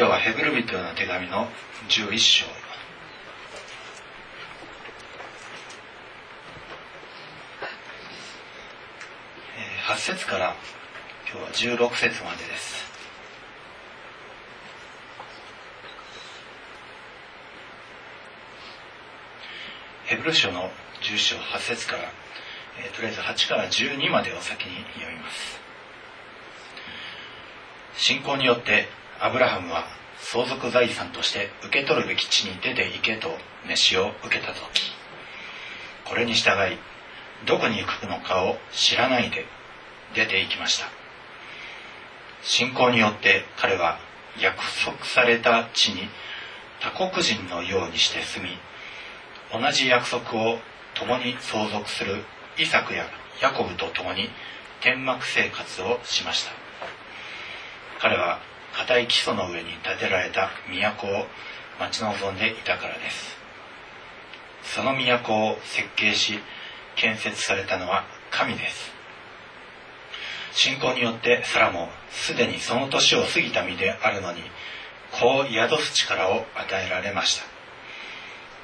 今日はヘブル人への手紙の11章。8節から今日は16節までです。ヘブル書の10章8節から、え、とりあえず8から12までを先に読みます。信仰によってアブラハムは相続財産として受け取るべき地に出て行けと召しを受けた時これに従いどこに行くのかを知らないで出て行きました。信仰によって彼は約束された地に他国人のようにして住み同じ約束を共に相続するイサクやヤコブと共に天幕生活をしました。彼は固い基礎の上に建てられた都を待ち望んでいたからです。その都を設計し建設されたのは神です。信仰によってサラもすでにその年を過ぎた身であるのにこう宿す力を与えられました。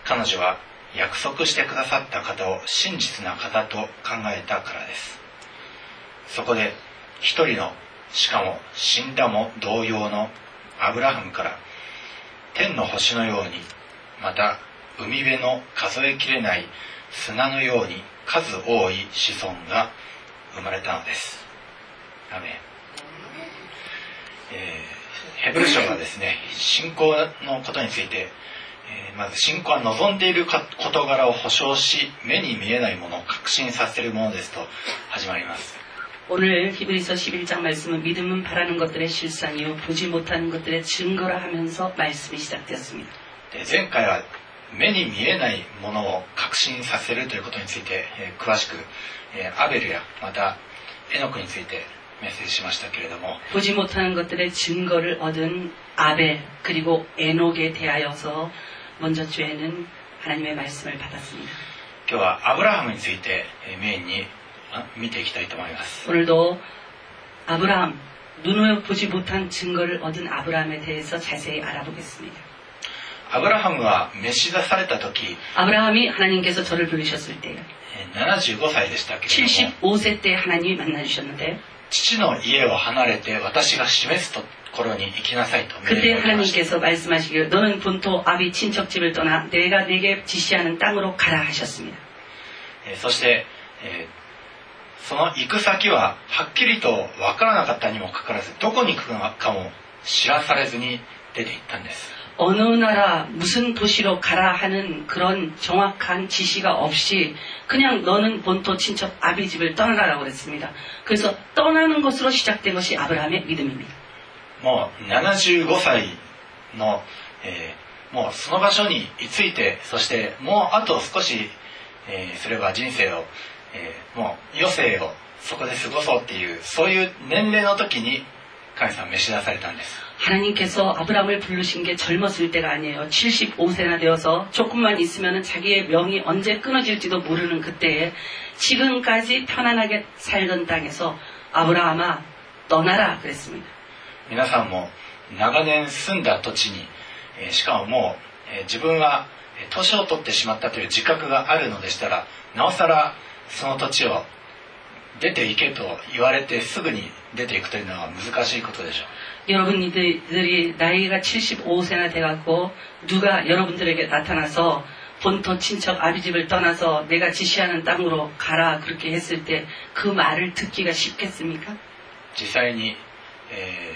彼女は約束してくださった方を真実な方と考えたからです。そこで一人のしかも死んだも同様のアブラハムから天の星のようにまた海辺の数えきれない砂のように数多い子孫が生まれたのです。アメえー、ヘブル書はですね信仰のことについて、えー、まず信仰は望んでいる事柄を保証し目に見えないものを確信させるものですと始まります。 오늘 히브리서 11장 말씀은 믿음은 바라는 것들의 실상이요 보지 못하는 것들의 증거라 하면서 말씀이 시작되었습니다. 前回は目に見えないものを確信させるということについて詳しくアベルやまたエノクについてメッセージしましたけれども 보지 못하는 것들의 증거를 얻은 아벨 그리고 에녹에 대하여서 먼저 주에는 하나님의 말씀을 받았습니다. 今日はアブラハムについてメインに 見ていきたいと思います。 오늘도 아브라함 눈으로 보지 못한 증거를 얻은 아브라함에 대해서 자세히 알아보겠습니다. アブラハムは召し出された時 아브라함이 하나님께서 저를 부르셨을 때에 75歳でしたけれども 75세 때 하나님이 만나 주셨는데 父の家を離れて私が示すところに行きなさいと 그때 하나님께서 말씀하시기를 너는 본토 아비 친척집을 떠나 내가 내게 지시하는 땅으로 가라 하셨습니다. そして、えー その行く先ははっきりと分からなかったにもかかわらずどこに行くのかも知らされずに出て行ったんです。어느나라무슨도시로가라하는그런정확한지시가없이그냥너는본토친척아비집을떠나라라고그랬습니다그래서떠나는것으로시작된것이아브라함의믿음입니다もう75歳の、えー、もうその場所に居ついてそしてもうあと少し、えー、すれば人生を えー、もう余生をそこで過ごそうっていうそういう年齢の時に神様召し出されたんです。 하나님께서 아브라함을 부르신 게 젊었을 때가 아니에요. 75세나 되어서 조금만 있으면 자기의 명이 언제 끊어질지도 모르는 그때에 지금까지 편안하게 살던 땅에서 아브라함아 떠나라 그랬습니다. 皆さんも長年住んだ土地にしかももう自分は年を取ってしまったという自覚があるのでしたらなおさら その土地を出て行けと言われてすぐに出ていくというのは難しいことでしょう。 여러분들이 나이가 75세나 돼갖고 누가 여러분들에게 나타나서 본토 친척 아비집을 떠나서 내가 지시하는 땅으로 가라 그렇게 했을 때 그 말을 듣기가 쉽겠습니까? 実際に、え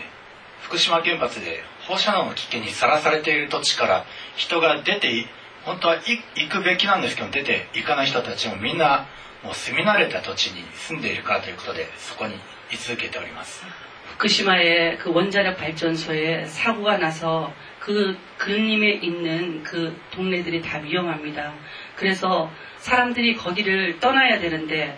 ー、福島原発で放射能の危険にさらされている土地から人が出て本当は行くべきなんですけど出て行かない人たちもみんな もう住み慣れた土地に住んでいるかということでそこに居続けております。 후쿠시마의 그 원자력 발전소에 사고가 나서 그 근림에 있는 그 동네들이 다 위험합니다. 그래서 사람들이 거기를 떠나야 되는데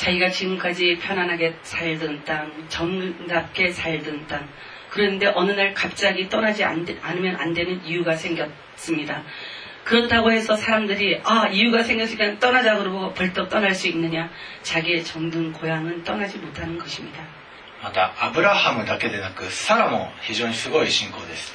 자기가 지금까지 편안하게 살던 땅, 정답게 살던 땅. 그런데 어느 날 갑자기 떠나지 안 되- 않으면 안 되는 이유가 생겼습니다. 그렇다고 해서 사람들이 아 이유가 생겼으니까 떠나자 그러고 벌떡 떠날 수 있느냐? 자기의 정든 고향은 떠나지 못하는 것입니다. またアブラハムだけでなくサラも非常にすごい信仰です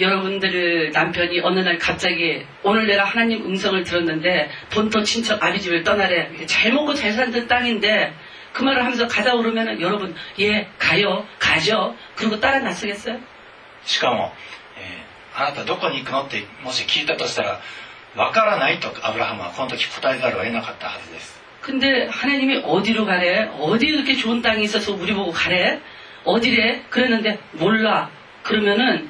여러분들 남편이 어느 날 갑자기 오늘 내가 하나님 음성을 들었는데 본토 친척 아비집을 떠나래 잘 먹고 잘 살던 땅인데 그 말을 하면서 가자 그러면은 여러분 예 가요 가죠 그리고 따라 나서겠어요? しかも、えーあなたどこに行くのってもし聞いたとしたらわからないとアブラハムはこの時答えざるを得なかったはずです 근데 하나님이 어디로 가래? 어디 이렇게 좋은 땅이 있어서 우리 보고 가래? 어디래? 그랬는데 몰라. 그러면은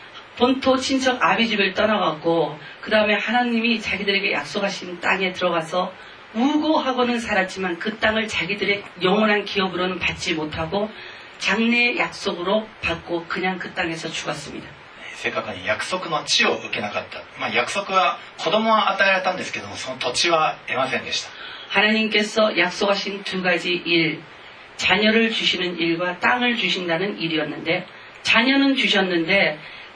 본토 친척 아비집을 떠나갔고 그 다음에 하나님이 자기들에게 약속하신 땅에 들어가서 우고하고는 살았지만 그 땅을 자기들의 영원한 기업으로는 받지 못하고 장래의 약속으로 받고 그냥 그 땅에서 죽었습니다. 正確に約束の地を受けなかった、まあ、約束は子供は与えられたんですけどもその土地は得ませんでした 하나님께서 약속하신 두 가지 일, 자녀를 주시는 일과 땅을 주신다는 일이었는데, 자녀는 주셨는데,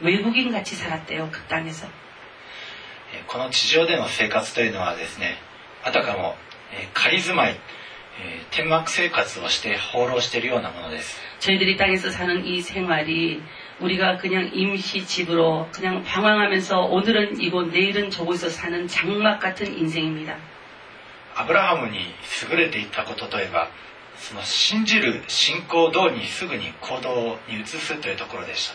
외국인 같이 살았대요. 그 땅에서. えこの地上での生活というのはですねあたかもえ仮住まいえ天幕生活をして放浪しているようなものです 저희들이 땅에서 사는 이 생활이 우리가 그냥 임시 집으로 그냥 방황하면서 오늘은 이곳 내일은 저곳에서 사는 장막 같은 인생입니다. アブラハムに優れていたことといえばその信じる信仰通りにすぐに行動に移すというところでした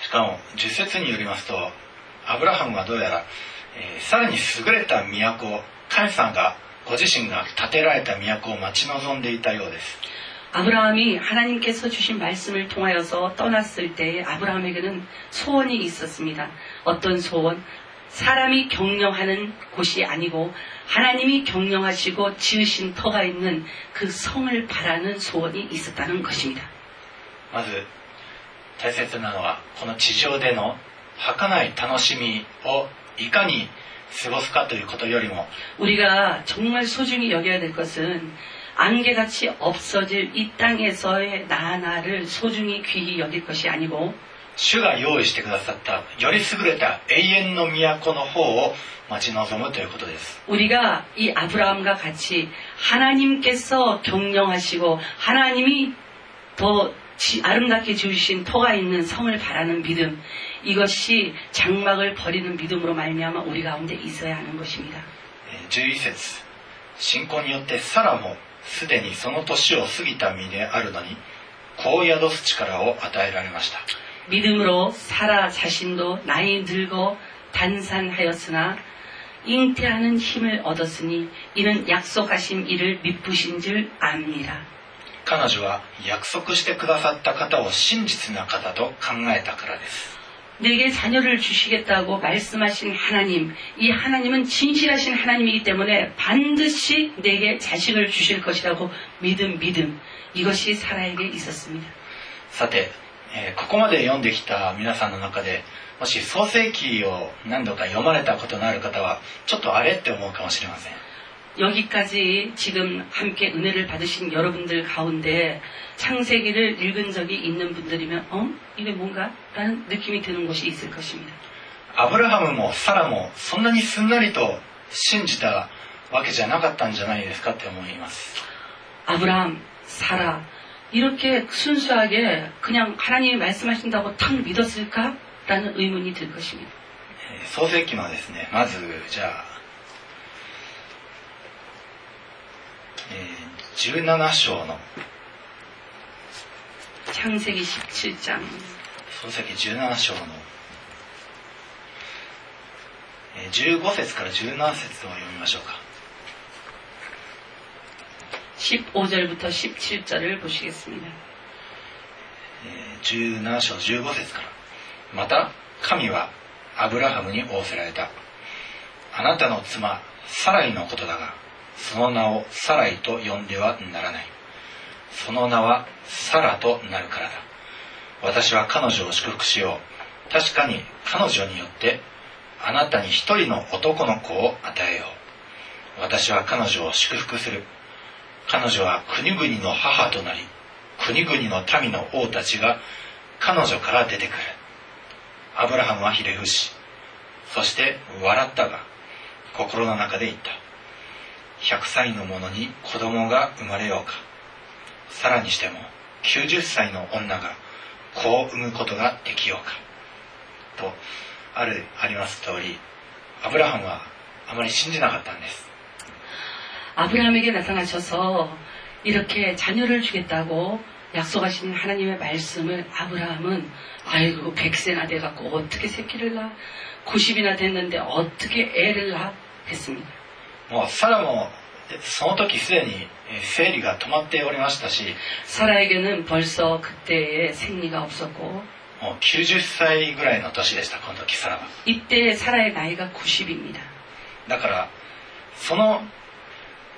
しかも10節によりますとアブラハムはどうやら、えーさらに優れた都神様がご自身が建てられた都を待ち望んでいたようです 아브라함이 하나님께서 주신 말씀을 통하여서 떠났을 때에 아브라함에게는 소원이 있었습니다. 어떤 소원? 사람이 경영하는 곳이 아니고 하나님이 경영하시고 지으신 터가 있는 그 성을 바라는 소원이 있었다는 것입니다. まず 大切なのはこの地上での儚い楽しみをいかに 過ごすかということよりも 우리가 정말 소중히 여겨야 될 것은 안개같이 없어질 이 땅에서의 나나를 소중히 귀히 여길 것이 아니고 主が用意してくださったより優れた永遠の都の方を待ち望むということです 우리가 이 아브라함과 같이 하나님께서 경영하시고 하나님이 더 지- 아름답게 지으신 터가 있는 성을 바라는 믿음 이것이 장막을 버리는 믿음으로 말미암아 우리 가운데 있어야 하는 것입니다. えー11節信仰によってサラもすでにその年を過ぎた身であるのに子を宿す力を与えられました 믿음으로 사라 자신도 나이 늙어 단산하였으나 잉태하는 힘을 얻었으니 이는 약속하신 이를 미쁘신 줄 압니다. 彼女は約束してくださった方を真実な方と考えたからです 내게 자녀를 주시겠다고 말씀하신 하나님, 이 하나님은 진실하신 하나님이기 때문에 반드시 내게 자식을 주실 것이라고 믿음, 믿음. 이것이 사라에게 있었습니다. さて、えーここまで読んできた皆さんの中でもし創世記を何度か読まれたことのある方はちょっとあれって思うかもしれません 여기까지 지금 함께 은혜를 받으신 여러분들 가운데 창세기를 읽은 적이 있는 분들이면, 어? 이게 뭔가? 라는 느낌이 드는 곳이 있을 것입니다. アブラハムもサラもそんなにすんなりと信じたわけじゃなかったんじゃないですかって思います 아브라함, 사라, 이렇게 순수하게 그냥 하나님이 말씀하신다고 탁 믿었을까? 라는 의문이 들 것입니다. えー創世記のですねまずじゃあ、 えー、17章の。창세기17の創世記17章の。15節から17節を読みましょうか。15절부터 17절을 보시겠습니 다. 17章15節から。また神はアブラハムに仰せられた。あなたの妻サライのことだがその名をサライと呼んではならない。その名はサラとなるからだ。私は彼女を祝福しよう。確かに彼女によってあなたに一人の男の子を与えよう。私は彼女を祝福する。彼女は国々の母となり国々の民の王たちが彼女から出てくる。アブラハムはひれ伏しそして笑ったが心の中で言った。100歳の者に子供が生まれようかさらにしても90歳の女が子を産むことができようかとあるあります通りアブラハムはあまり信じなかったんです 아브라함에게 나타나셔서 이렇게 자녀를 주겠다고 약속하신 하나님의 말씀을 아브라함은 아이고 백세나 돼갖고 어떻게 새끼를 낳아 90이나 됐는데 어떻게 애를 낳아 했습니다. もうサラもその時すでにえー生理が止まっておりましたし 사라에게는 벌써 그때의 생리가 없었고 もう90歳ぐらいの年でしたこの時サラは 이때 사라의 나이가 90입니다. だからその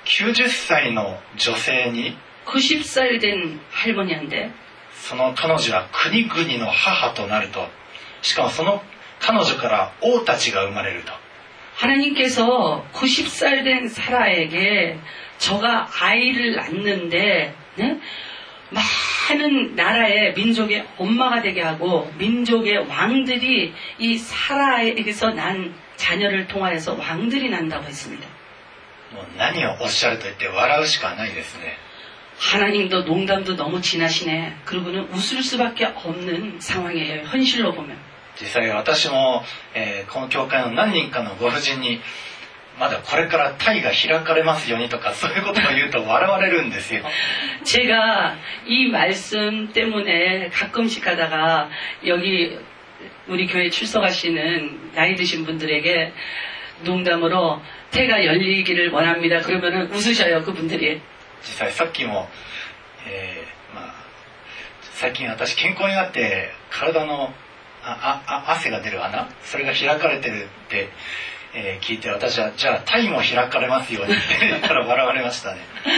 90歳の女性に 90살 된 할머니한테 その彼女は国々の母となるとしかもその彼女から王たちが生まれると 하나님께서 90살 된 사라에게 저가 아이를 낳는데 네? 많은 나라의 민족의 엄마가 되게 하고 민족의 왕들이 이 사라에게서 난 자녀를 통하여서 왕들이 난다고 했습니다. 하나님도 농담도 너무 지나시네. 그리고는 웃을 수밖에 없는 상황이에요. 현실로 보면. 実際私も、えーこの教会の何人かのご婦人にまだこれからタイが開かれますようにとかそういうことを言うと笑われるんですよ 제가 이 말씀 때문에 가끔씩 하다가 여기 우리 교회 출석하시는 나이 드신 분들에게 농담으로 태가 열리기를 원합니다. 그러면은 웃으셔요, 그분들이. 実際さっきも、えーまあ、最近私健康になって体の ああ汗が出る穴？それが開かれてるって、えー聞いて私はじゃあタイも開かれますようにって言ったら笑われましたね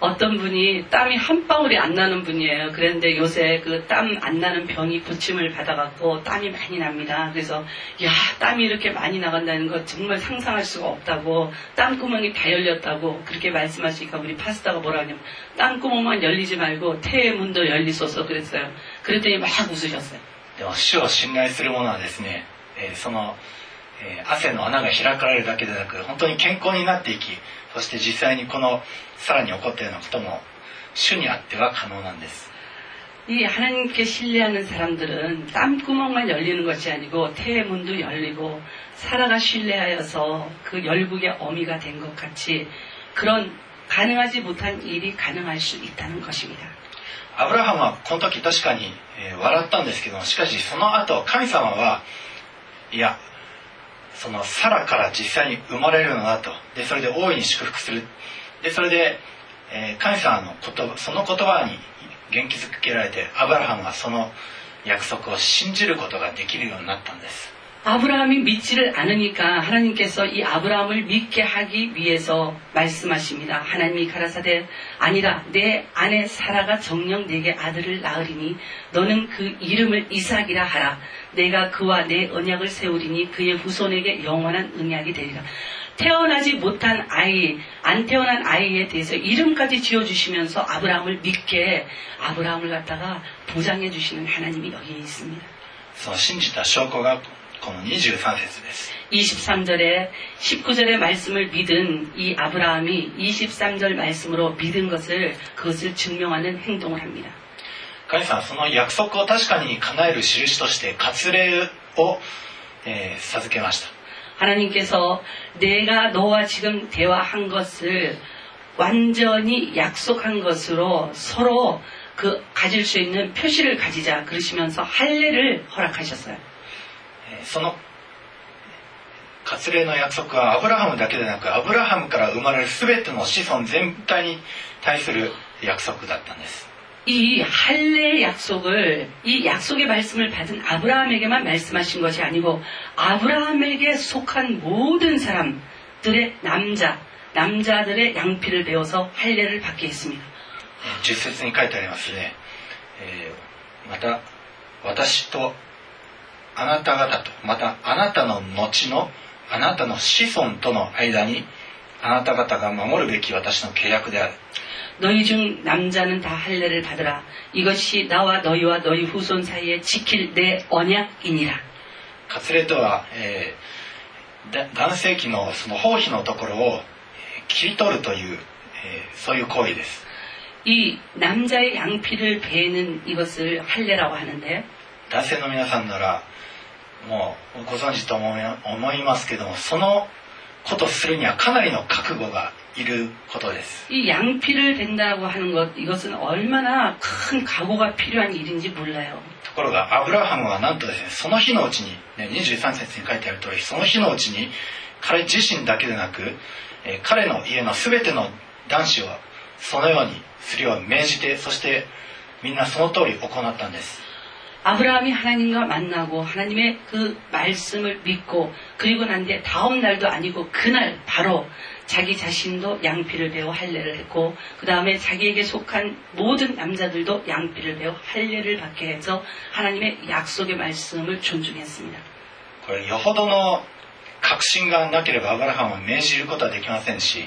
어떤 분이 땀이 한 방울이 안 나는 분이에요. 그런데 요새 그 땀 안 나는 병이 고침을 받아갖고 땀이 많이 납니다. 그래서 야 땀이 이렇게 많이 나간다는 거 정말 상상할 수가 없다고 땀구멍이 다 열렸다고 그렇게 말씀하시니까 우리 파스타가 뭐라 하냐면 땀구멍만 열리지 말고 태의 문도 열리소서 그랬어요. 그랬더니 막 웃으셨어요. でも主を信頼する者はですね、 えその、え汗の穴が開かれるだけでなく本当に健康になっていきそして実際にこのさらに起こったようなことも主にあっては可能なんです。이 하나님께 신뢰하는 사람들은 땀구멍만 열리는 것이 아니고 태문도 열리고사가신뢰하여서 그 열국의 어미가 된 것 같이 그런 가능하지 못한 일이 가능할 수 있다는 것입니 다. 아브라함은この時確かに笑ったんですけどしかしその後神様はいやそのサラから実際に生まれるのだと。でそれで大いに祝福する。でそれで、えー神様の言葉その言葉に元気づけられてアブラハムはその約束を信じることができるようになったんです。 아브라함이 믿지를 않으니까 하나님께서 이 아브라함을 믿게 하기 위해서 말씀하십니다. 하나님이 가라사대 아니라 내 아내 사라가 정령 내게 아들을 낳으리니 너는 그 이름을 이삭이라 하라. 내가 그와 내 언약을 세우리니 그의 후손에게 영원한 언약이 되리라. 태어나지 못한 아이, 안 태어난 아이에 대해서 이름까지 지어주시면서 아브라함을 믿게 아브라함을 갖다가 보장해 주시는 하나님이 여기에 있습니다. その信じた証拠が この23節です 23절에 19절의 말씀을 믿은 이 아브라함이 23절 말씀으로 믿은 것을 그것을 증명하는 행동을 합니다. 神様はその約束を確かに叶える印として割礼を、えー授けました 하나님께서 내가 너와 지금 대화한 것을 완전히 약속한 것으로 서로 그 가질 수 있는 표시를 가지자 그러시면서 할례를 허락하셨어요. その割礼の約束はアブラハムだけでなくアブラハムから生まれる全ての子孫全体に対する約束だったんです。이 할례의 약속을 이 약속의 말씀을 받은 아브라함에게만 말씀하신 것이 아니고 아브라함에게 속한 모든 사람들의 남자 남자들의 양피를 베어서 할례를 받게 했습니 다. 10節に書いてありますね。えー、また私とあなた方とまたあなたの後のあなたの子孫との間にあなた方が守るべき私の契約である。너희중남자는다할례를받으라이것이나와너희와너희후손사이에지킬내언약이니라割礼とは、えー、男性器のその包皮のところを切り取るという、えー、そういう行為です。이남자의양피를베는이것을할례라고하는데男性の皆さんならもうご存知と思い思いますけどもそのことするにはかなりの覚悟がいることです 이 양피를 벤다고 하는 것 이것은 얼마나 큰 각오가 필요한 일인지 몰라요. ところがアブラハムはなんとですねその日のうちに、ね、23節に書いてある通りその日のうちに彼自身だけでなく、えー彼の家の全ての男子をそのようにするよう命じてそしてみんなその通り行ったんです 아브라함이 하나님과 만나고 하나님의 그 말씀을 믿고 그리고 난 뒤에 다음 날도 아니고 그날 바로 자기 자신도 양피를 베어 할례를 했고 그 다음에 자기에게 속한 모든 남자들도 양피를 베어 할례를 받게 해서 하나님의 약속의 말씀을 존중했습니다. これよほどの確信がなければアブラハムを命じることはできませんし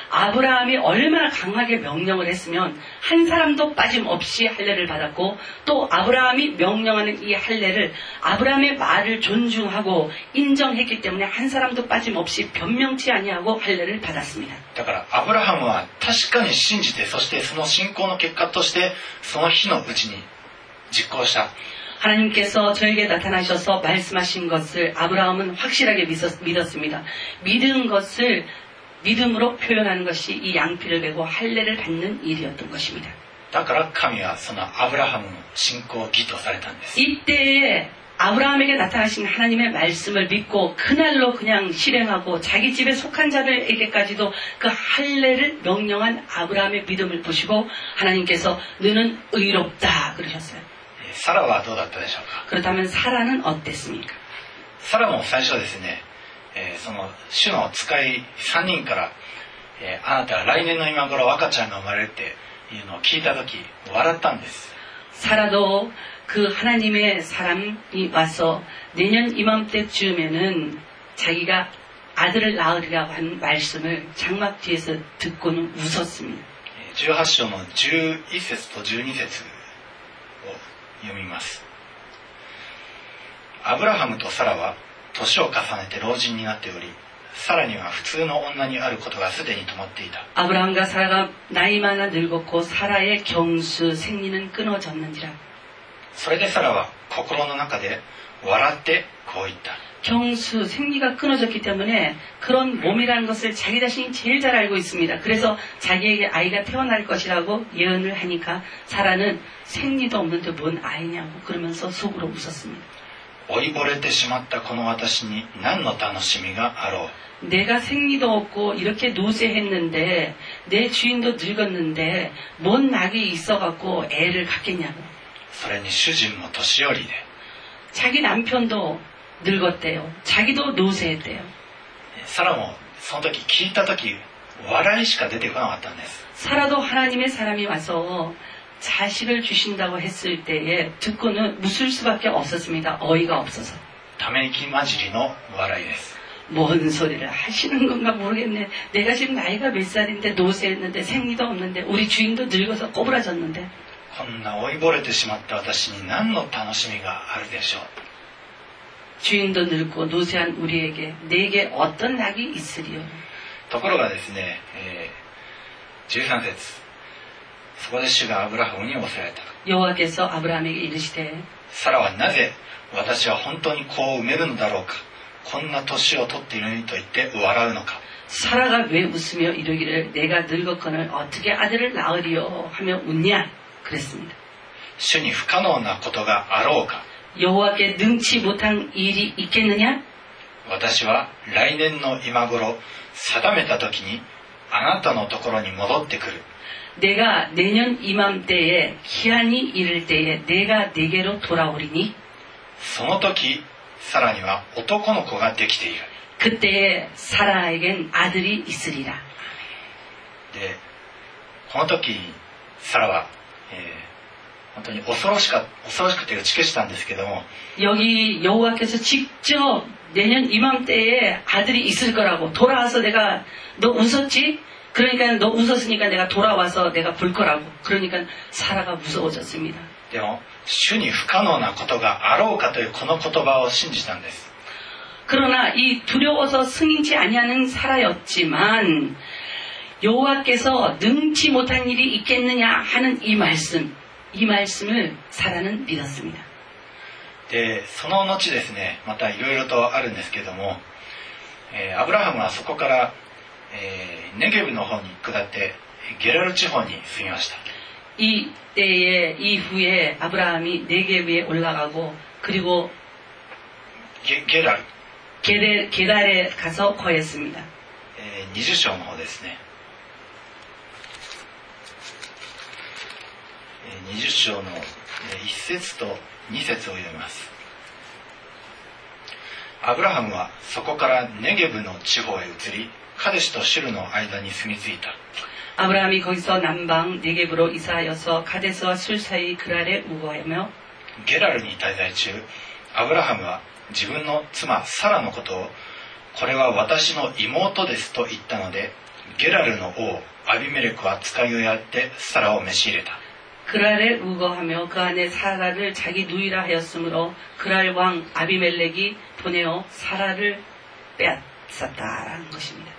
아브라함이 얼마나 강하게 명령을 했으면 한 사람도 빠짐없이 할례를 받았고 또 아브라함이 명령하는 이 할례를 아브라함의 말을 존중하고 인정했기 때문에 한 사람도 빠짐없이 변명치 아니하고 할례를 받았습니다. だからアブラハムは確かに信じてそしてその信仰の結果としてその日のうちに実行した 하나님께서 저에게 나타나셔서 말씀하신 것을 아브라함은 확실하게 믿었, 믿었습니다. 믿은 것을 믿음으로 표현하는 것이 이 양피를 베고 할례를 받는 일이었던 것입니다. だから神はそのアブラハムの信仰を義とされたんです 이때에 아브라함에게 나타나신 하나님의 말씀을 믿고 그날로 그냥 실행하고 자기 집에 속한 자들에게까지도 그 할례를 명령한 아브라함의 믿음을 보시고 하나님께서 너는 의롭다 그러셨어요. えーサラはどうだったでしょうか 그렇다면 사라는 어땠습니까? サラも最初ですね、 えー、その主の使い3人から、えー、あなたは来年の今頃赤ちゃんが生まれるっていうのを聞いた時笑ったんです。사라도그하나님의사람이와서내년이맘때쯤에는자기가아들을낳으리라고한말씀을장막 뒤에서 듣고는 웃었습니 다. 18章の11節と12節を読みます。アブラハムとサラは年を重ねて老人になっておりサラには普通の女にあることがすでに止まっていた 아브라함과 사라가 나이 많아 늙었고 사라의 경수 생리는 끊어졌는지라 それでサラは心の中で笑ってこう言った 경수 생리가 끊어졌기 때문에 그런 몸이라는 것을 자기 자신이 제일 잘 알고 있습니다. 그래서 자기에게 아이가 태어날 것이라고 예언을 하니까 사라는 생리도 없는데 뭔 아이냐고 그러면서 속으로 웃었습니다. 老いぼれてしまったこの私に何の楽しみがあろう 내가 생리도 없고 이렇게 노쇠했는데 내 주인도 늙었는데 뭔 낙이 있어갖고 애를 갖겠냐고 それに主人も年寄りで 자기 남편도 늙었대요. 자기도 노쇠했대요. サラもその時聞いた時笑いしか出てこなかったんです 살아도 하나님의 사람이 와서 자식을 주신다고 했을 때에 듣고는 웃을 수밖에 없었습니다. 어이가 없어서. ため息混じりの笑いです 뭔 소리를 하시는 건가 모르겠네. 내가 지금 나이가 몇 살인데 노쇠했는데 생리도 없는데 우리 주인도 늙어서 꼬부라졌는데 こんな老いぼれてしまった私に何の楽しみがあるでしょう 주인도 늙고 노쇠한 우리에게 내게 어떤 낙이 있으리요. ところがですね、えー13節 そこで主がアブラハムに仰せられた 여호와께서 아브라함에게 이르시되 サラはなぜ私は本当に子を産めるのだろうかこんな年を取っているのにと言って笑うのか 사라가 왜 웃으며 이르기를 내가 늙었거늘 어떻게 아들을 낳으리요 하며 웃냐 그랬습니다. 主に不可能なことがあろうか 여호와께 능치 못한 일이 있겠느냐? 私は来年の今頃定めた時にあなたのところに戻ってくる 내가 내년 이맘때에 기한이 이를 때에 내가 내게로 돌아오리니 その時サラには男の子ができている 그때에 사라에겐 아들이 있으리라. でこの時サラは、えー本当に恐ろしか恐ろしくて打ち消したんですけども 여기 여호와께서 직접 내년 이맘때에 아들이 있을 거라고 돌아와서 내가 너 웃었지? 그러니까 너 웃었으니까 내가 돌아와서 내가 볼 거라고. 그러니까 사라가 무서워졌습니다. でも主に不可能なことがあろうかというこの言葉を信じたんです 그러나 이 두려워서 승인치 아니하는 사라였지만 여호와께서 능치 못한 일이 있겠느냐 하는 이 말씀, 이 말씀을 사라는 믿었습니다. でその後ですねまたいろいろとあるんですけども、えーアブラハムはそこから、 えー、ネゲブの方に下ってゲラル地方に住みました。イ때에イ후에아브라함이네게브에올라가고그리고 게, 게랄 게 레, 게랄에 가서 거했습니 다. 에, 20章の方ですね.20章の1節と2節を読みますアブラハムはそこからネゲブの地方へ移りカデシュとシュルの間に住み着いた 아브라함이 거기서 남방 네게브로 이사하여서 가데스와 술 사이 그랄에 우거하며 ゲラルに滞在中アブラハムは自分の妻サラのことをこれは私の妹ですと言ったのでゲラルの王アビメレクは使いをやってサラを召し入れた 그랄에 우거하며 그 안에 사라를 자기 누이라 하였으므로 그랄 왕 아비멜렉이 보내어 사라를 빼앗았다라는 것입니다.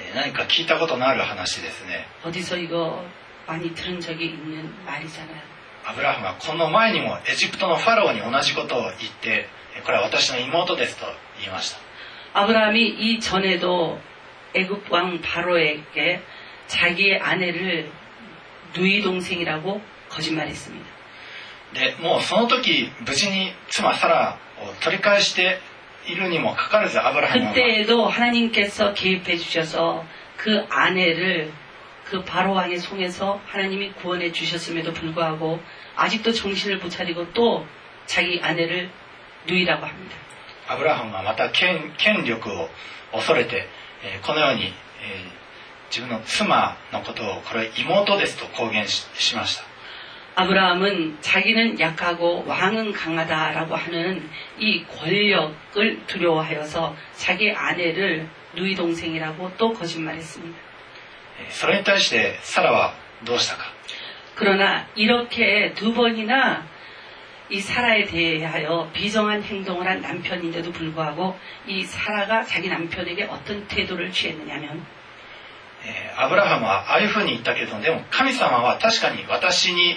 えー何か聞いたことのある話ですね 어디서 이거 많이 들은 적이 있는 말이잖아요. アブラハムはこの前にもエジプトのファローに同じことを言ってえこれは私の妹ですと言いました 아브라함이 이 전에도 애굽 왕 바로에게 자기의 아내를 누이 동생이라고 거짓말했습니다. でもうその時無事に妻サラを取り返して いるにもかかわらずアブラハムは 그때에도 하나님께서 개입해 주셔서 그 아내를 그 바로 왕의 손에서 하나님이 구원해 주셨음에도 불구하고 아직도 정신을 못 차리고 또 자기 아내를 누이라고 합니다. アブラハムはまた権権力を恐れて、えーこのように、えー自分の妻のことをこれ妹ですと公言ししました 아브라함은 자기는 약하고 왕은 강하다라고 하는 이 권력을 두려워하여서 자기 아내를 누이 동생이라고 또 거짓말했습니다. えーそれに対してサラはどうしたか 그러나 이렇게 두 번이나 이 사라에 대하여 비정한 행동을 한 남편인데도 불구하고 이 사라가 자기 남편에게 어떤 태도를 취했느냐면 えーアブラハムはああいうふうに言ったけどでも神様は確かに私に、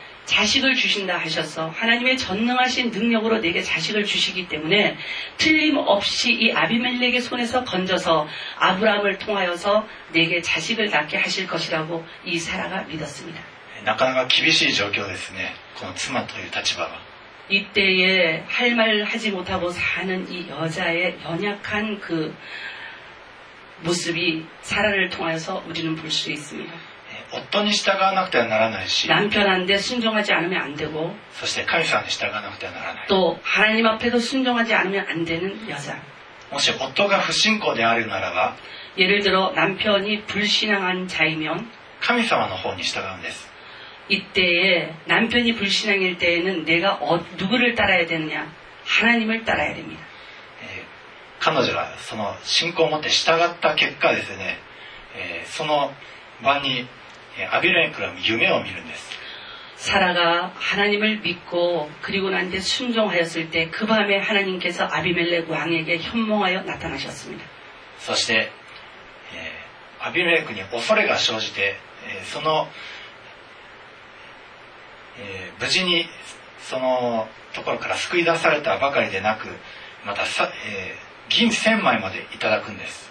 자식을 주신다 하셨어. 하나님의 전능하신 능력으로 내게 자식을 주시기 때문에 틀림없이 이 아비멜렉의 손에서 건져서 아브라함을 통하여서 내게 자식을 낳게 하실 것이라고 이 사라가 믿었습니다. なかなか厳しい状況ですねこの妻という立場は 이때에 할 말 하지 못하고 사는 이 여자의 연약한 그 모습이 사라를 통해서 우리는 볼 수 있습니다. 夫に従わなくてはならないし남편한테순종하지않으면안되고そして神様に従わなくてはならない또하나님앞에도순종하지않으면안되는여자もし夫が不信仰であるならば예를들어남편이불신앙한자이면神様の方に従うんです이때에 남편이 불신앙일 때에는 내가 어, 누구를 따라야 되느 냐? 하나님을 따라야 됩니 다. 彼女はその信仰を持って従った結果ですね、えー、その場にねアビライは夢を見るんです사라가 하나님을 믿고 그리고 난 뒤에 순종하였을 때 그 밤에 하나님께서 아비멜렉 왕에게 현몽하여 나타나셨습니 다. そしてアビメレクに恐れが生じてその無事にそのところから救い出されたばかりでなくまた銀1000枚までいただくんです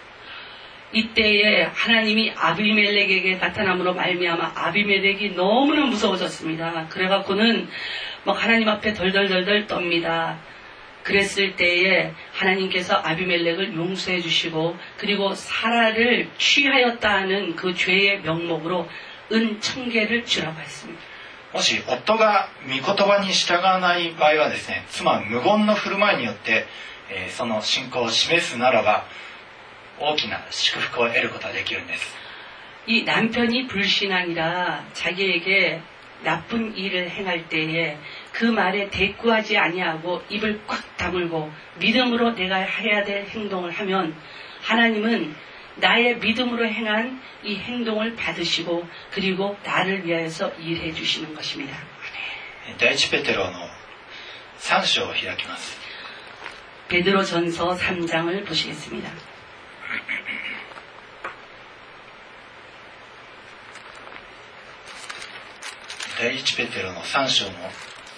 이때에 하나님이 아비멜렉에게 나타남으로 말미암아 아비멜렉이 너무나 무서워졌습니다. 그래갖고는 막 하나님 앞에 덜덜덜덜 떱니다. 그랬을 때에 하나님께서 아비멜렉을 용서해 주시고 그리고 사라를 취하였다는 그 죄의 명목으로 은 천개를 주라고 했습니다. もし夫が御言葉に従わない場合はですね妻は無言の振る舞いによって、えーその信仰を示すならば 大きな祝福を得ることができるんです 이 남편이 불신앙이라 자기에게 나쁜 일을 행할 때에 그 말에 대꾸하지 아니하고 입을 꽉 다물고 믿음으로 내가 해야 될 행동을 하면 하나님은 나의 믿음으로 행한 이 행동을 받으시고 그리고 나를 위하여서 일해 주시는 것입니다. 第一ペテロの3章を開きます 베드로 전서 3장을 보시겠습니다. 第一ペテロの3章の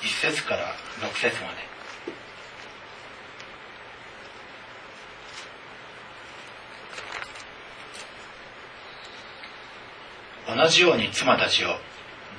1節から6節まで同じように妻たちを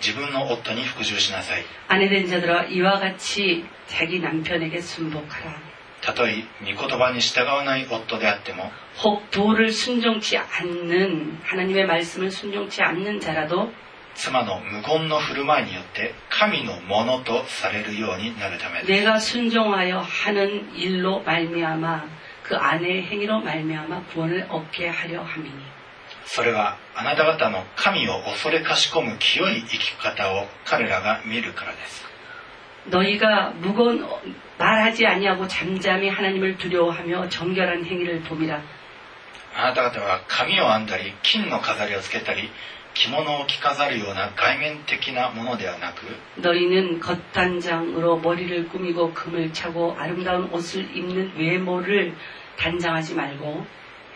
自分の夫に服従しなさい 아내된 자들아 이와 같이 자기 남편에게 순복하라. たとえ御言葉に従わない夫であっても 혹 도를 순종치 않는 하나님의 말씀을 순종치 않는 자라도 妻の無言の振る舞いによって神のものとされるようになるためです 내가 순종하여 하는 일로 말미암아 그 아내의 행위로 말미암아 구원을 얻게 하려 함이니 それはあなた方の神を恐れかしこむ清い生き方を彼らが見るからです 너희가 무건 말하지 아니하고 잠잠히 하나님을 두려워하며 정결한 행위를 봄이라 あなた方は髪を編んだり金の飾りをつけたり 着物を着飾るような外面的なものではなく 너희는 겉단장으로 머리를 꾸미고 금을 차고 아름다운 옷을 입는 외모를 단장하지 말고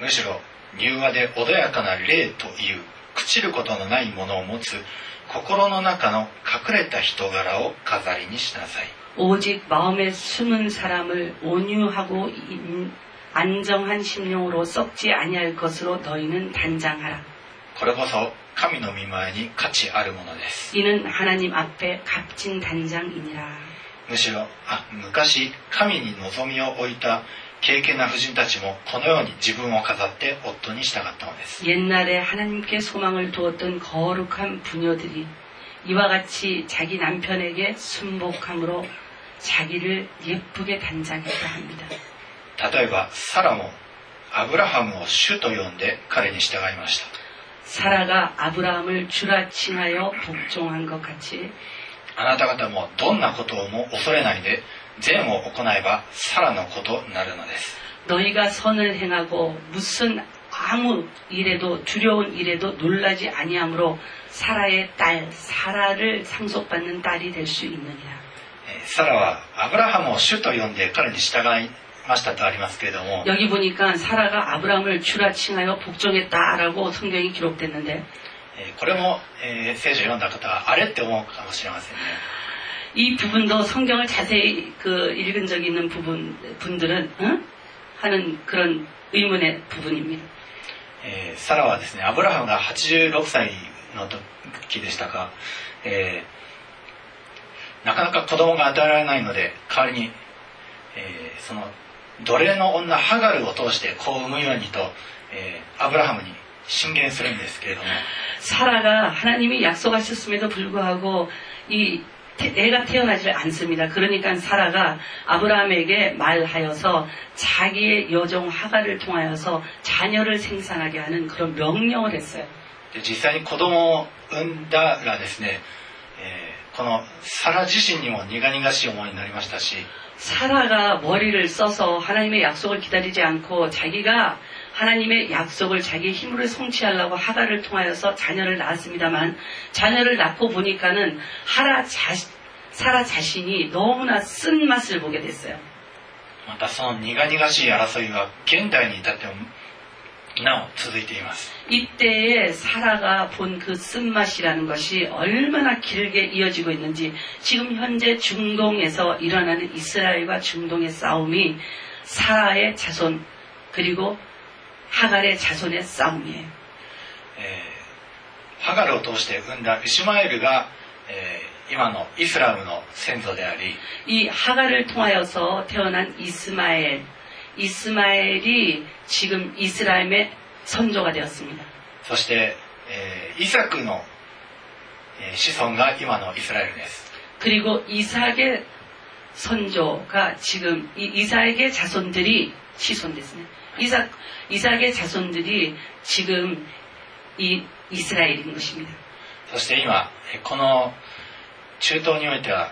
むしろ柔和で穏やかな霊という朽ちることのないものを持つ心の中の隠れた人柄を飾りにしなさい 오직 마음에 숨은 사람을 온유하고 인- 안정한 심령으로 썩지 아니할 것으로 너희는 단장하라. これこそ 神の御前に価値あるものです 이는 하나님 앞에 값진 단장이니라. むしろあ昔神に望みを置いた敬虔な婦人たちもこのように自分を飾って夫に従ったのです 옛날에 하나님께 소망을 두었던 거룩한 부녀들이 이와 같이 자기 남편에게 순복함으로 자기를 예쁘게 단장했다 합니다. 例えばサラもアブラハムを主と呼んで彼に従いました 사라가 아브라함을 주라 칭하여 복종한 것 같이 あなた方もどんなことをも恐れないで善を行えばサラのことなるのです 너희가 선을 행하고 무슨 아무 일에도 두려운 일에도 놀라지 아니하므로 사라의 딸 사라를 상속받는 딸이 될 수 있느니라. えーサラはアブラハムを主と呼んで彼に従い ましたとありますけれども 여기 보니까 사라가 아브라함을 주라 칭하여 복종했다라고 성경이 기록됐는데 えーこれも、えー聖書を読んだ方はあれって思うかもしれませんね 이 부분도 성경을 자세히 그 읽은 적 있는 부분 분들은 응? 하는 그런 의문의 부분입니다. えーサラはですねアブラハムが86歳の時でしたか、えーなかなか子供が与えられないので代わりに、えーその 奴隷の女ハガルを通して子を産むようにと、えーアブラハムに進言するんですけれども 사라가 하나님이 약속하셨음에도 불구하고 이 태- 애가 태어나질 않습니다. 그러니까 사라가 아브라함에게 말하여서 자기의 여종 하가를 통하여서 자녀를 생산하게 하는 그런 명령을 했어요. で実際に子供を産んだらですね、えーこのサラ自身にも苦々しい思いになりましたし 사라가 머리를 써서 하나님의 약속을 기다리지 않고 자기가 하나님의 약속을 자기 힘으로 성취하려고 하가를 통하여서 자녀를 낳았습니다만 자녀를 낳고 보니까는 하라 자, 사라 자신이 너무나 쓴 맛을 보게 됐어요. またその苦々しい争いは現代に至っても なお続いています 이때에 사라가 본 그 쓴맛이라는 것이 얼마나 길게 이어지고 있는지 지금 현재 중동에서 일어나는 이스라엘과 중동의 싸움이 사라의 자손 그리고 하갈의 자손의 싸움이에요. えーハガルを通して産んだイシュマエルが、えー今のイスラムの先祖であり 이 하갈을 통하여서 태어난 이스마엘, イスマエリ、チグイスラエメ、ソンジョガディアスそして、えー、イサクの、えー、子孫が今のイスラエルです。そして今、この中東においては、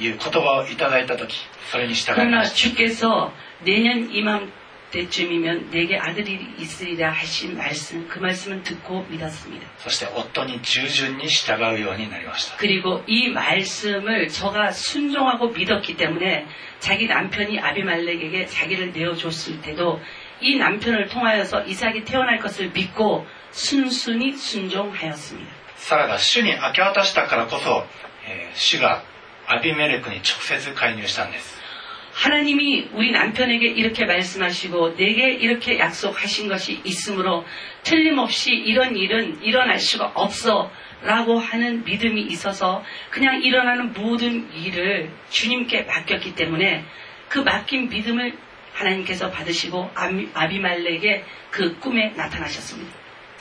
いう言葉をいただいた時それに従い 그러나 ました 주께서 내년 이맘때쯤이면 내게 아들이 있으리라 하신 말씀 그 말씀은 듣고 믿었습니다. そして夫に従順に従うようになりました 그리고 이 말씀을 저가 순종하고 믿었기 때문에 자기 남편이 아비말렉에게 자기를 내어줬을 때도 이 남편을 통하여서 이삭이 태어날 것을 믿고 순순히 순종하였습니다. サラが主に明け渡したからこそ、えー主が アビメレクに直接介入したんです 하나님이 우리 남편에게 이렇게 말씀하시고 내게 이렇게 약속하신 것이 있으므로 틀림없이 이런 일은 일어날 수가 없어 라고 하는 믿음이 있어서 그냥 일어나는 모든 일을 주님께 맡겼기 때문에 그 맡긴 믿음을 하나님께서 받으시고 아비- 아비말렉의 그 꿈에 나타나셨습니다.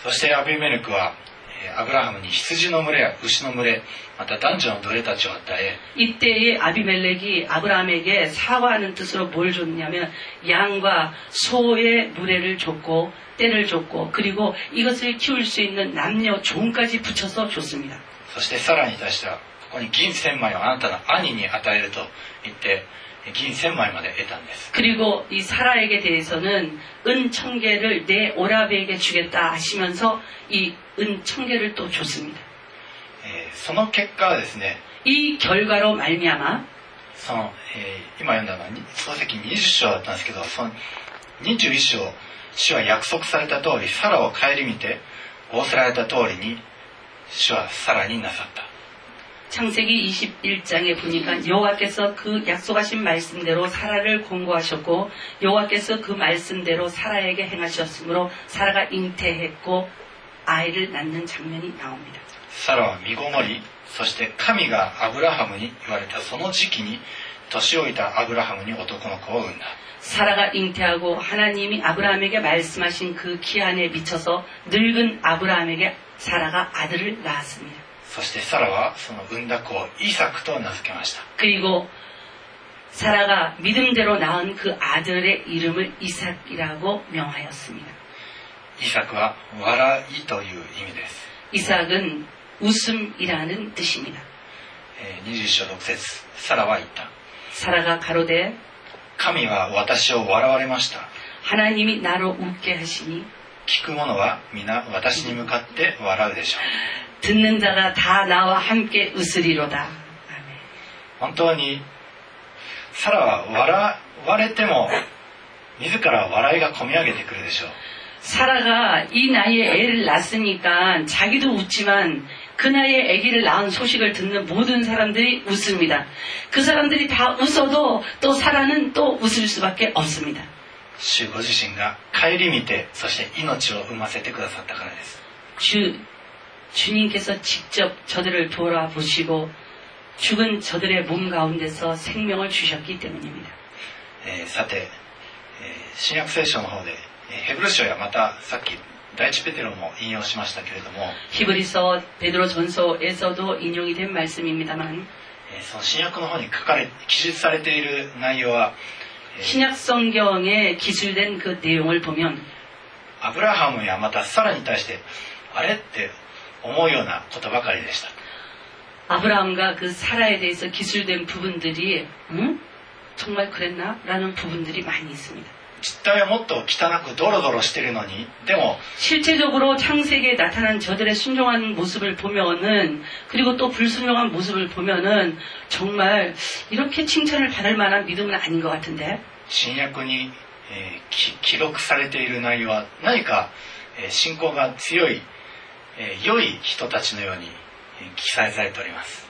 そしてアビメレクは、 えー アブラハムに羊の群れや牛の群れまた男女の奴隷たちを与え 이때에 아비멜렉이 아브라함에게 사과하는 뜻으로 뭘 줬냐면 양과 소의 무례를 줬고 떼를 줬고 그리고 이것을 키울 수 있는 남녀 종까지 붙여서 줬습니다. そしてサラに対してはここに銀千枚をあなたの兄に与えると言って 銀千枚まで得たんです 그리고 이 사라에게 대해서는 은 천개를 내 오라비에게 주겠다 하시면서 이 은 천개를 또 줬습니다. えーその結果はですね 이 결과로 말미암아 その、えー今読んだのはに漱石20章だったんですけどその21章主は約束された通りサラを顧みて仰せられた通りに主はサラになさった 창세기 21장에 보니까 여호와께서 그 약속하신 말씀대로 사라를 공고하셨고 여호와께서 그 말씀대로 사라에게 행하셨으므로 사라가 잉태했고 아이를 낳는 장면이 나옵니다. サラは身ごもりそして神がアブラハムに言われたその時期に年老いたアブラハムに男の子を産んだ 사라가 잉태하고 하나님이 아브라함에게 말씀하신 그 기한에 미쳐서 늙은 아브라함에게 사라가 아들을 낳았습니다. そしてサラはその産んだ子をイサクと名付けました 그리고 사라가 믿음대로 낳은 그 아들의 이름을 이삭이라고 명하였습니다. イサクは笑いという意味です、 이삭은 웃음이라는 뜻입니다. えー21章6節サラは言った 사라가 가로되 神は私を笑われました 하나님이 나로 웃게 하시니 聞く者は皆私に向かって笑うでしょう 듣는 자가 다 나와 함께 웃으리로다. 아멘. 本当にサラは笑われても自ら笑いがこみ上げてくるでしょう 사라가 이 나이에 애를 낳았으니까 자기도 웃지만 그 나이에 아기를 낳은 소식을 듣는 모든 사람들이 웃습니다. 그 사람들이 다 웃어도 또 사라는 또 웃을 수밖에 없습니다. 主ご自身が顧みてそして命を産ませてくださったからです 주 주님께서 직접 저들을 돌아보시고 죽은 저들의 몸 가운데서 생명을 주셨기 때문입니다. えーさて、えー新約聖書の方でえーヘブル書やまたさっき第一ペテロも引用しましたけれども、 히브리서 베드로 전서에서도 인용이 된 말씀입니다만 えーその新約の方に書かれ記述されている内容は、えー 신약 성경에 기술된 그 내용을 보면 アブラハムやまたサラに対してあれって思うようなことばかりでした 아브라함과 그 사라에 대해서 기술된 부분들이 응? 정말 그랬나? 라는 부분들이 많이 있습니다. 実態はもっと汚くドロドロしてるのにでも 실제적으로 창세기에 나타난 저들의 순종한 모습을 보면은 그리고 또 불순종한 모습을 보면은 정말 이렇게 칭찬을 받을 만한 믿음은 아닌 것 같은데 新約に、えーき記録されている内容は何か、えー信仰が強い、えー良い人たちのように、えー記載されております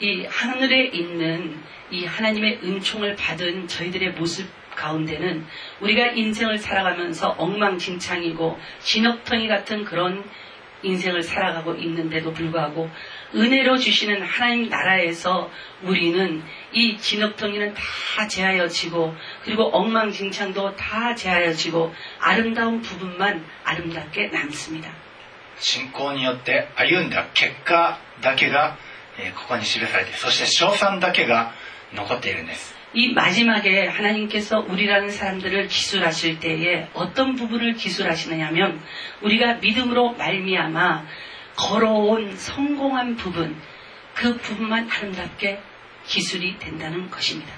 이 하늘에 있는 이 하나님의 은총을 받은 저희들의 모습 가운데는 우리가 인생을 살아가면서 엉망진창이고 진흙덩이 같은 그런 인생을 살아가고 있는데도 불구하고 은혜로 주시는 하나님 나라에서 우리는 이 진흙덩이는 다 제하여지고 그리고 엉망진창도 다 제하여지고 아름다운 부분만 아름답게 남습니다. 信仰によって歩んだ結果だけが、 えここに記されてそして賞賛だけが残っているんです。이마지막에하나님께서우리라는사람들을기술하실때에어떤부분을기술하시느냐면우리가믿음으로말미암아걸어온성공한부분그부분만아름답게기술이된다는것입니 다.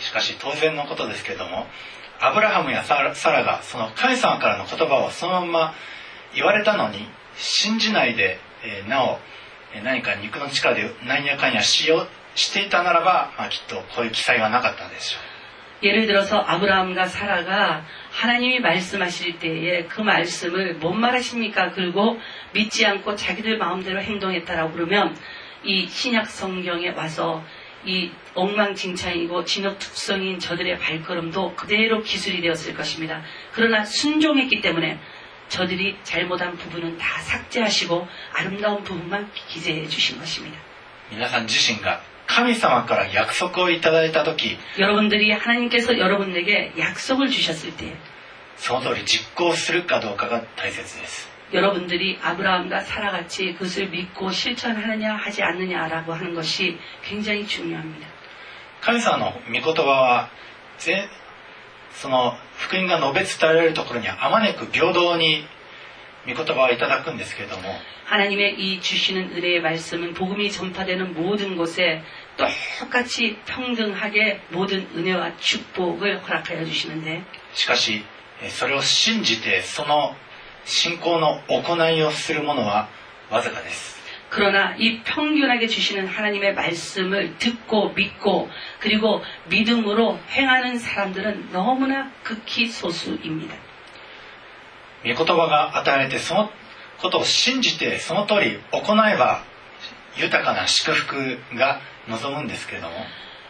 しかし当然のことですけどもアブラハムやサラがその神様からの言葉をそのまま言われたのに信じないで、えなお何か肉の力で何やかんやしようしていたならば、まあ、きっとこういう記載はなかったでしょ 예를 들어서 아브라함과 사라가 하나님이 말씀하실 때에 그 말씀을 뭔 말하십니까? 그리고 믿지 않고 자기들 마음대로 행동했다라고 그러면 이 신약 성경에 와서 이 엉망진창이고 진흙투성인 저들의 발걸음도 그대로 기술이 되었을 것입니다. 그러나 순종했기 때문에 저들이 잘못한 부분은 다 삭제하시고 아름다운 부분만 기재해 주신 것입니다. 皆さん自身が神様から約束をいただいた時 여러분들이 하나님께서 여러분에게 약속을 주셨을 때 その通り実行するかどうかが大切です 여러분들이 아브라함과 사라같이 그것을 믿고 실천하느냐 하지 않느냐라고 하는 것이 굉장히 중요합니다. 神様の御言葉はぜ その福音が述べ伝えられるところにはあまねく平等に御言葉をいただくんですけれども 하나님의 이 주시는 은혜의 말씀은 복음이 전파되는 모든 곳에 똑같이 평등하게 모든 은혜와 축복을 허락하여 주시는데 しかしえそれを信じてその信仰の行いをする者はわずかです 그러나 이 평균하게 주시는 하나님의 말씀을 듣고 믿고 그리고 믿음으로 행하는 사람들은 너무나 극히 소수입니다. 御言葉が与えられてそのことを信じてその通り行えば豊かな祝福が望むんですけれども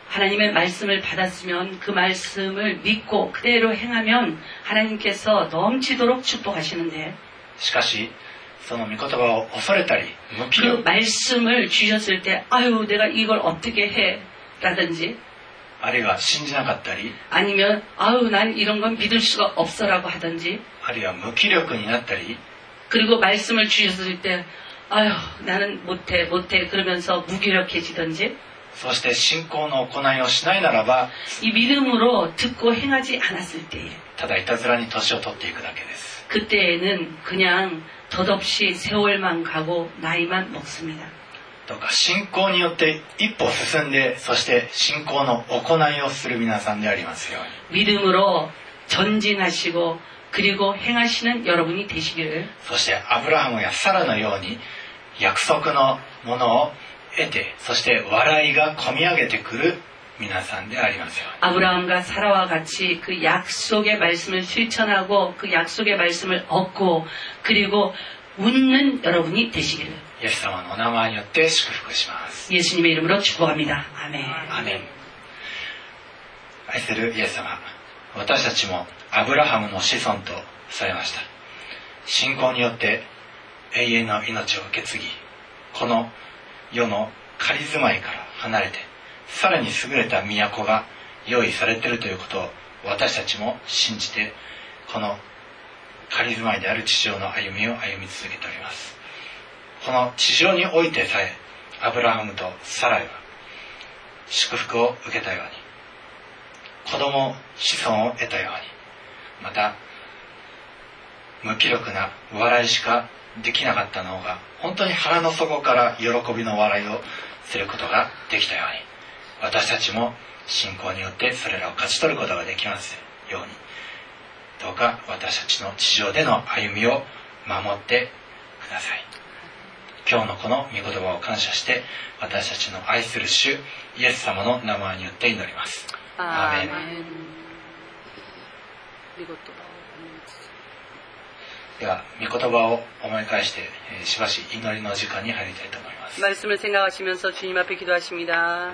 하나님의 말씀을 받았으면 그 말씀을 믿고 그대로 행하면 하나님께서 넘치도록 축복하시는데 しかし その御言葉を恐れたり無気 그 力 말씀을 주셨을 때 아유 내가 이걸 어떻게 해 라든지 あるいは信じなかったり 아니면 아유 난 이런 건 믿을 수가 없어라고 하든지 あるいは無気力になったり 그리고 말씀을 주셨을 때 아유 나는 못해 못해 그러면서 무기력해지든지 そして信仰の行いをしないならば 이 믿음으로 듣고 행하지 않았을 때에 ただいたずらに年を取っていくだけです 그때에는 그냥 덧없이 세월만 가고 나이만 먹습니다. どうか信仰によって一歩進んでそして信仰の行いをする皆さんでありますように 믿음으로 전진하시고 그리고 행하시는 여러분이 되시기를 そしてアブラハムやサラのように約束のものを得てそして笑いがこみ上げてくる 皆さんでありますように 아브라함과 사라와 같이 그 약속의 말씀을 실천하고 그 약속의 말씀을 얻고 그리고 웃는 여러분이 되시기를 イエス様のお名前によって祝福します 예수님의 이름으로 축복합니다. 아멘. アメン愛するイエス様私たちもアブラハムの子孫とされました信仰によって永遠の命を受け継ぎこの世の仮住まいから離れて さらに優れた都が用意されているということを私たちも信じてこの仮住まいである地上の歩みを歩み続けております。この地上においてさえアブラハムとサライは祝福を受けたように子供子孫を得たようにまた無気力な笑いしかできなかったのが本当に腹の底から喜びの笑いをすることができたように私たちも信仰によってそれらを勝ち取ることができますようにどうか私たちの地上での歩みを守ってください今日のこの御言葉を感謝して私たちの愛する主イエス様の名前によって祈ります 아멘. 이것도 では御言葉を思い返して、えーしばし祈りの時間に入りたいと思います 말씀을 생각하시면서 주님 앞에 기도하십니다.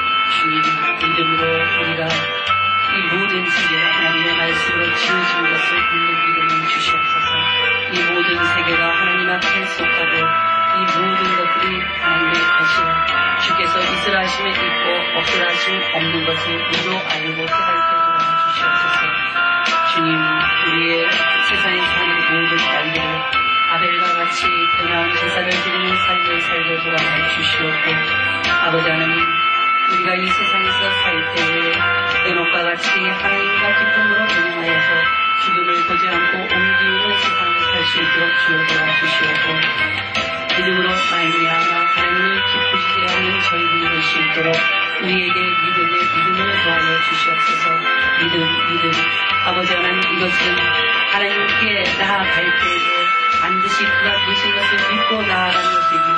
주님 믿음으로 우리가 이 모든 세계가 하나님의 말씀으로 지어진 것을 믿는 믿음을 주시옵소서. 이 모든 세계가 하나님 앞에 속하고 이 모든 것들이 하나님의 것이라 주께서 있을 하심에 있고 없을 하심 없는 것을 우리로 알고 깨달게 하여 주시옵소서. 주님 우리의 세상에 사는 모든 관계를 아벨과 같이 변한 제사를 드리는 삶을 살게 돌아가 주시옵고 아버지 하나님 우리가 이 세상에서 살 때에 에녹과 같이 하나님과 기쁨으로 변화하여서 죽음을 보지 않고 옮기는 세상을 살 수 있도록 주여 도와주시옵고 믿음으로 말미암아 하나님을 기쁘시게 하는 저희들이 수 있도록 우리에게 믿음의 믿음을 도하여 주시옵소서. 믿음 믿음. 아버지 하나님 이것은 하나님께 나아갈 때에 반드시 그가 계신 것을 믿고 나아가는 것이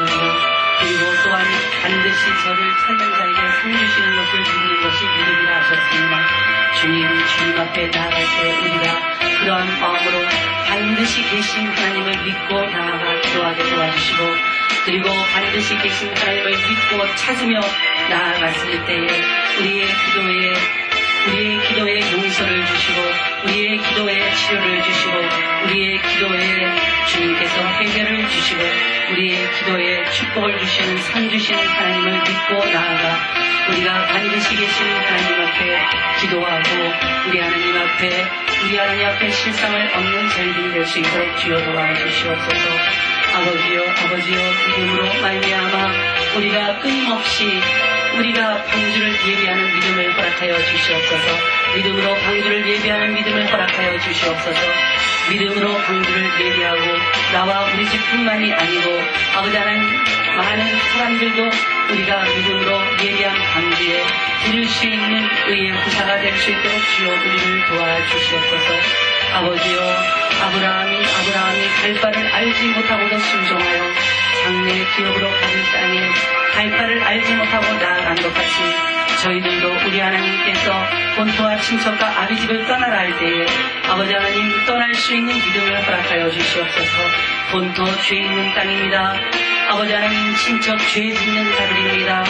반드시 저를 찾는 자에게 상 주시는 것을 믿는 것이 믿음이라 하셨습니다. 주님, 주님 앞에 나아갈 때 우리가 그러한 마음으로 반드시 계신 하나님을 믿고 나아가 기도하게 도와주시고 그리고 반드시 계신 하나님을 믿고 찾으며 나아갔을 때에 우리의 기도에 우리의 기도에 용서를 주시고 우리의 기도에 치료를 주시고 우리의 기도에 주님께서 해결을 주시고 우리의 기도에 축복을 주시는 상 주시는 하나님을 믿고 나아가 우리가 반드시 계신 하나님 앞에 기도하고 우리 하나님 앞에 우리 하나님 앞에 실상을 얻는 저희들이 될 수 있도록 주여 도와주시옵소서. 아버지여 아버지여 믿음으로 말미암아 우리가 끊임없이 우리가 방주를 예비하는 믿음을 허락하여 주시옵소서. 믿음으로 방주를 예비하는 믿음을 허락하여 주시옵소서. 믿음으로 방주를 예비하고 나와 우리 집뿐만이 아니고 아버지 하나님 많은 사람들도 우리가 믿음으로 예비한 방주에 들을 수 있는 의의 후사가 될 수 있도록 주여 우리를 도와주시옵소서. 아버지여 아브라함이 아브라함이 갈 바를 알지 못하고도 순종하여 장래의 기업으로 가는 땅에 갈 바를 알지 못하고 나아간 것 같이 저희들도 우리 하나님께서 본토와 친척과 아비집을 떠나라 할 때에 아버지 하나님 떠날 수 있는 믿음을 허락하여 주시옵소서. 본토 죄 있는 땅입니다. 아버지 하나님 친척 죄 짓는 자들입니다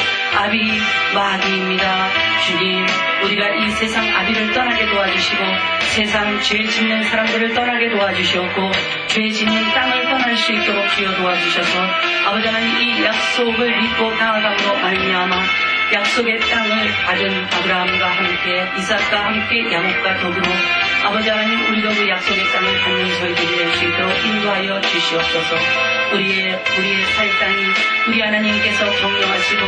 아비 마귀입니다. 주님 우리가 이 세상 아비를 떠나게 도와주시고 세상 죄 짓는 사람들을 떠나게 도와주시옵고 죄 짓는 땅을 떠날 수 있도록 주여 도와주셔서 아버지 하나님 이 약속을 믿고 나아감으로 말미암아 약속의 땅을 받은 아브라함과 함께 이삭과 함께 야곱과 더불어 아버지 하나님 우리도 그 약속의 땅을 받는 저희들이 될 수 있도록 인도하여 주시옵소서 우리의 우리의 살 땅이 우리 하나님께서 경영하시고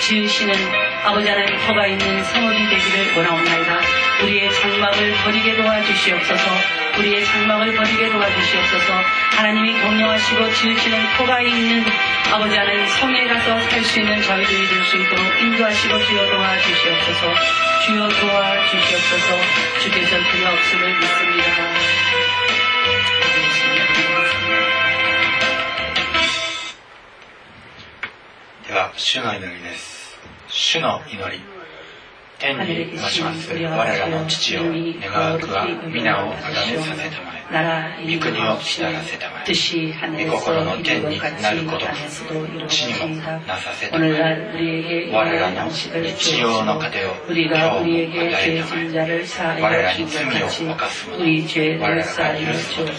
지으시는 아버지 하나님 터가 있는 성읍이 되기를 원하옵나이다. 우리의 장막을 버리게 도와주시옵소서. 우리의 장막을 버리게 도와주시옵소서. 하나님이 경영하시고 지으시는 터가 있는 아버지 하나님 성에 가서 살 수 있는 저희들이 될 수 있도록 인도하시고 주여 도와주시옵소서. 주여 도와주시옵소서. 주께서 그녀 없음을 믿습니다. では主の祈りです。主の祈り。天にまします。我らの父よ願わくは皆をあがめさせた。まなら御国を知らせたまえ御心の天になること地にもなさせたまえ我らの日常の糧を今日も与えたまえ我らに罪を犯す。者我らが許す。こと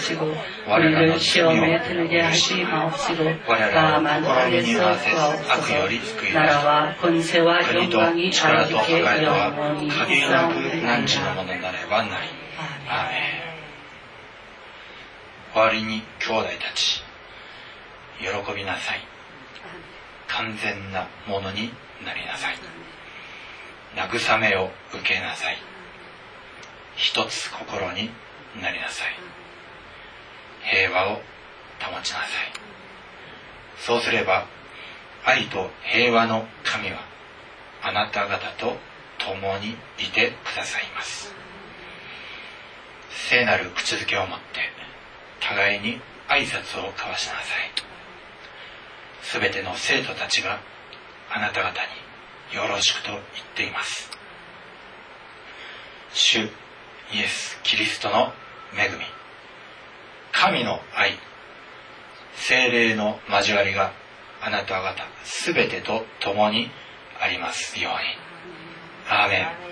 我らの罪を許し我らの試みに合わせ悪より救い出す。国と力と栄えとは限りなく何時のものなればないアーメン終わりに兄弟たち喜びなさい。完全なものになりなさい。慰めを受けなさい。一つ心になりなさい。平和を保ちなさい。そうすれば愛と平和の神はあなた方と共にいてくださいます。聖なる口づけを持って互いに挨拶を交わしなさい。全ての生徒たちがあなた方によろしくと言っています。主イエス・キリストの恵み。神の愛精霊の交わりがあなた方全てと共にありますように。アーメン。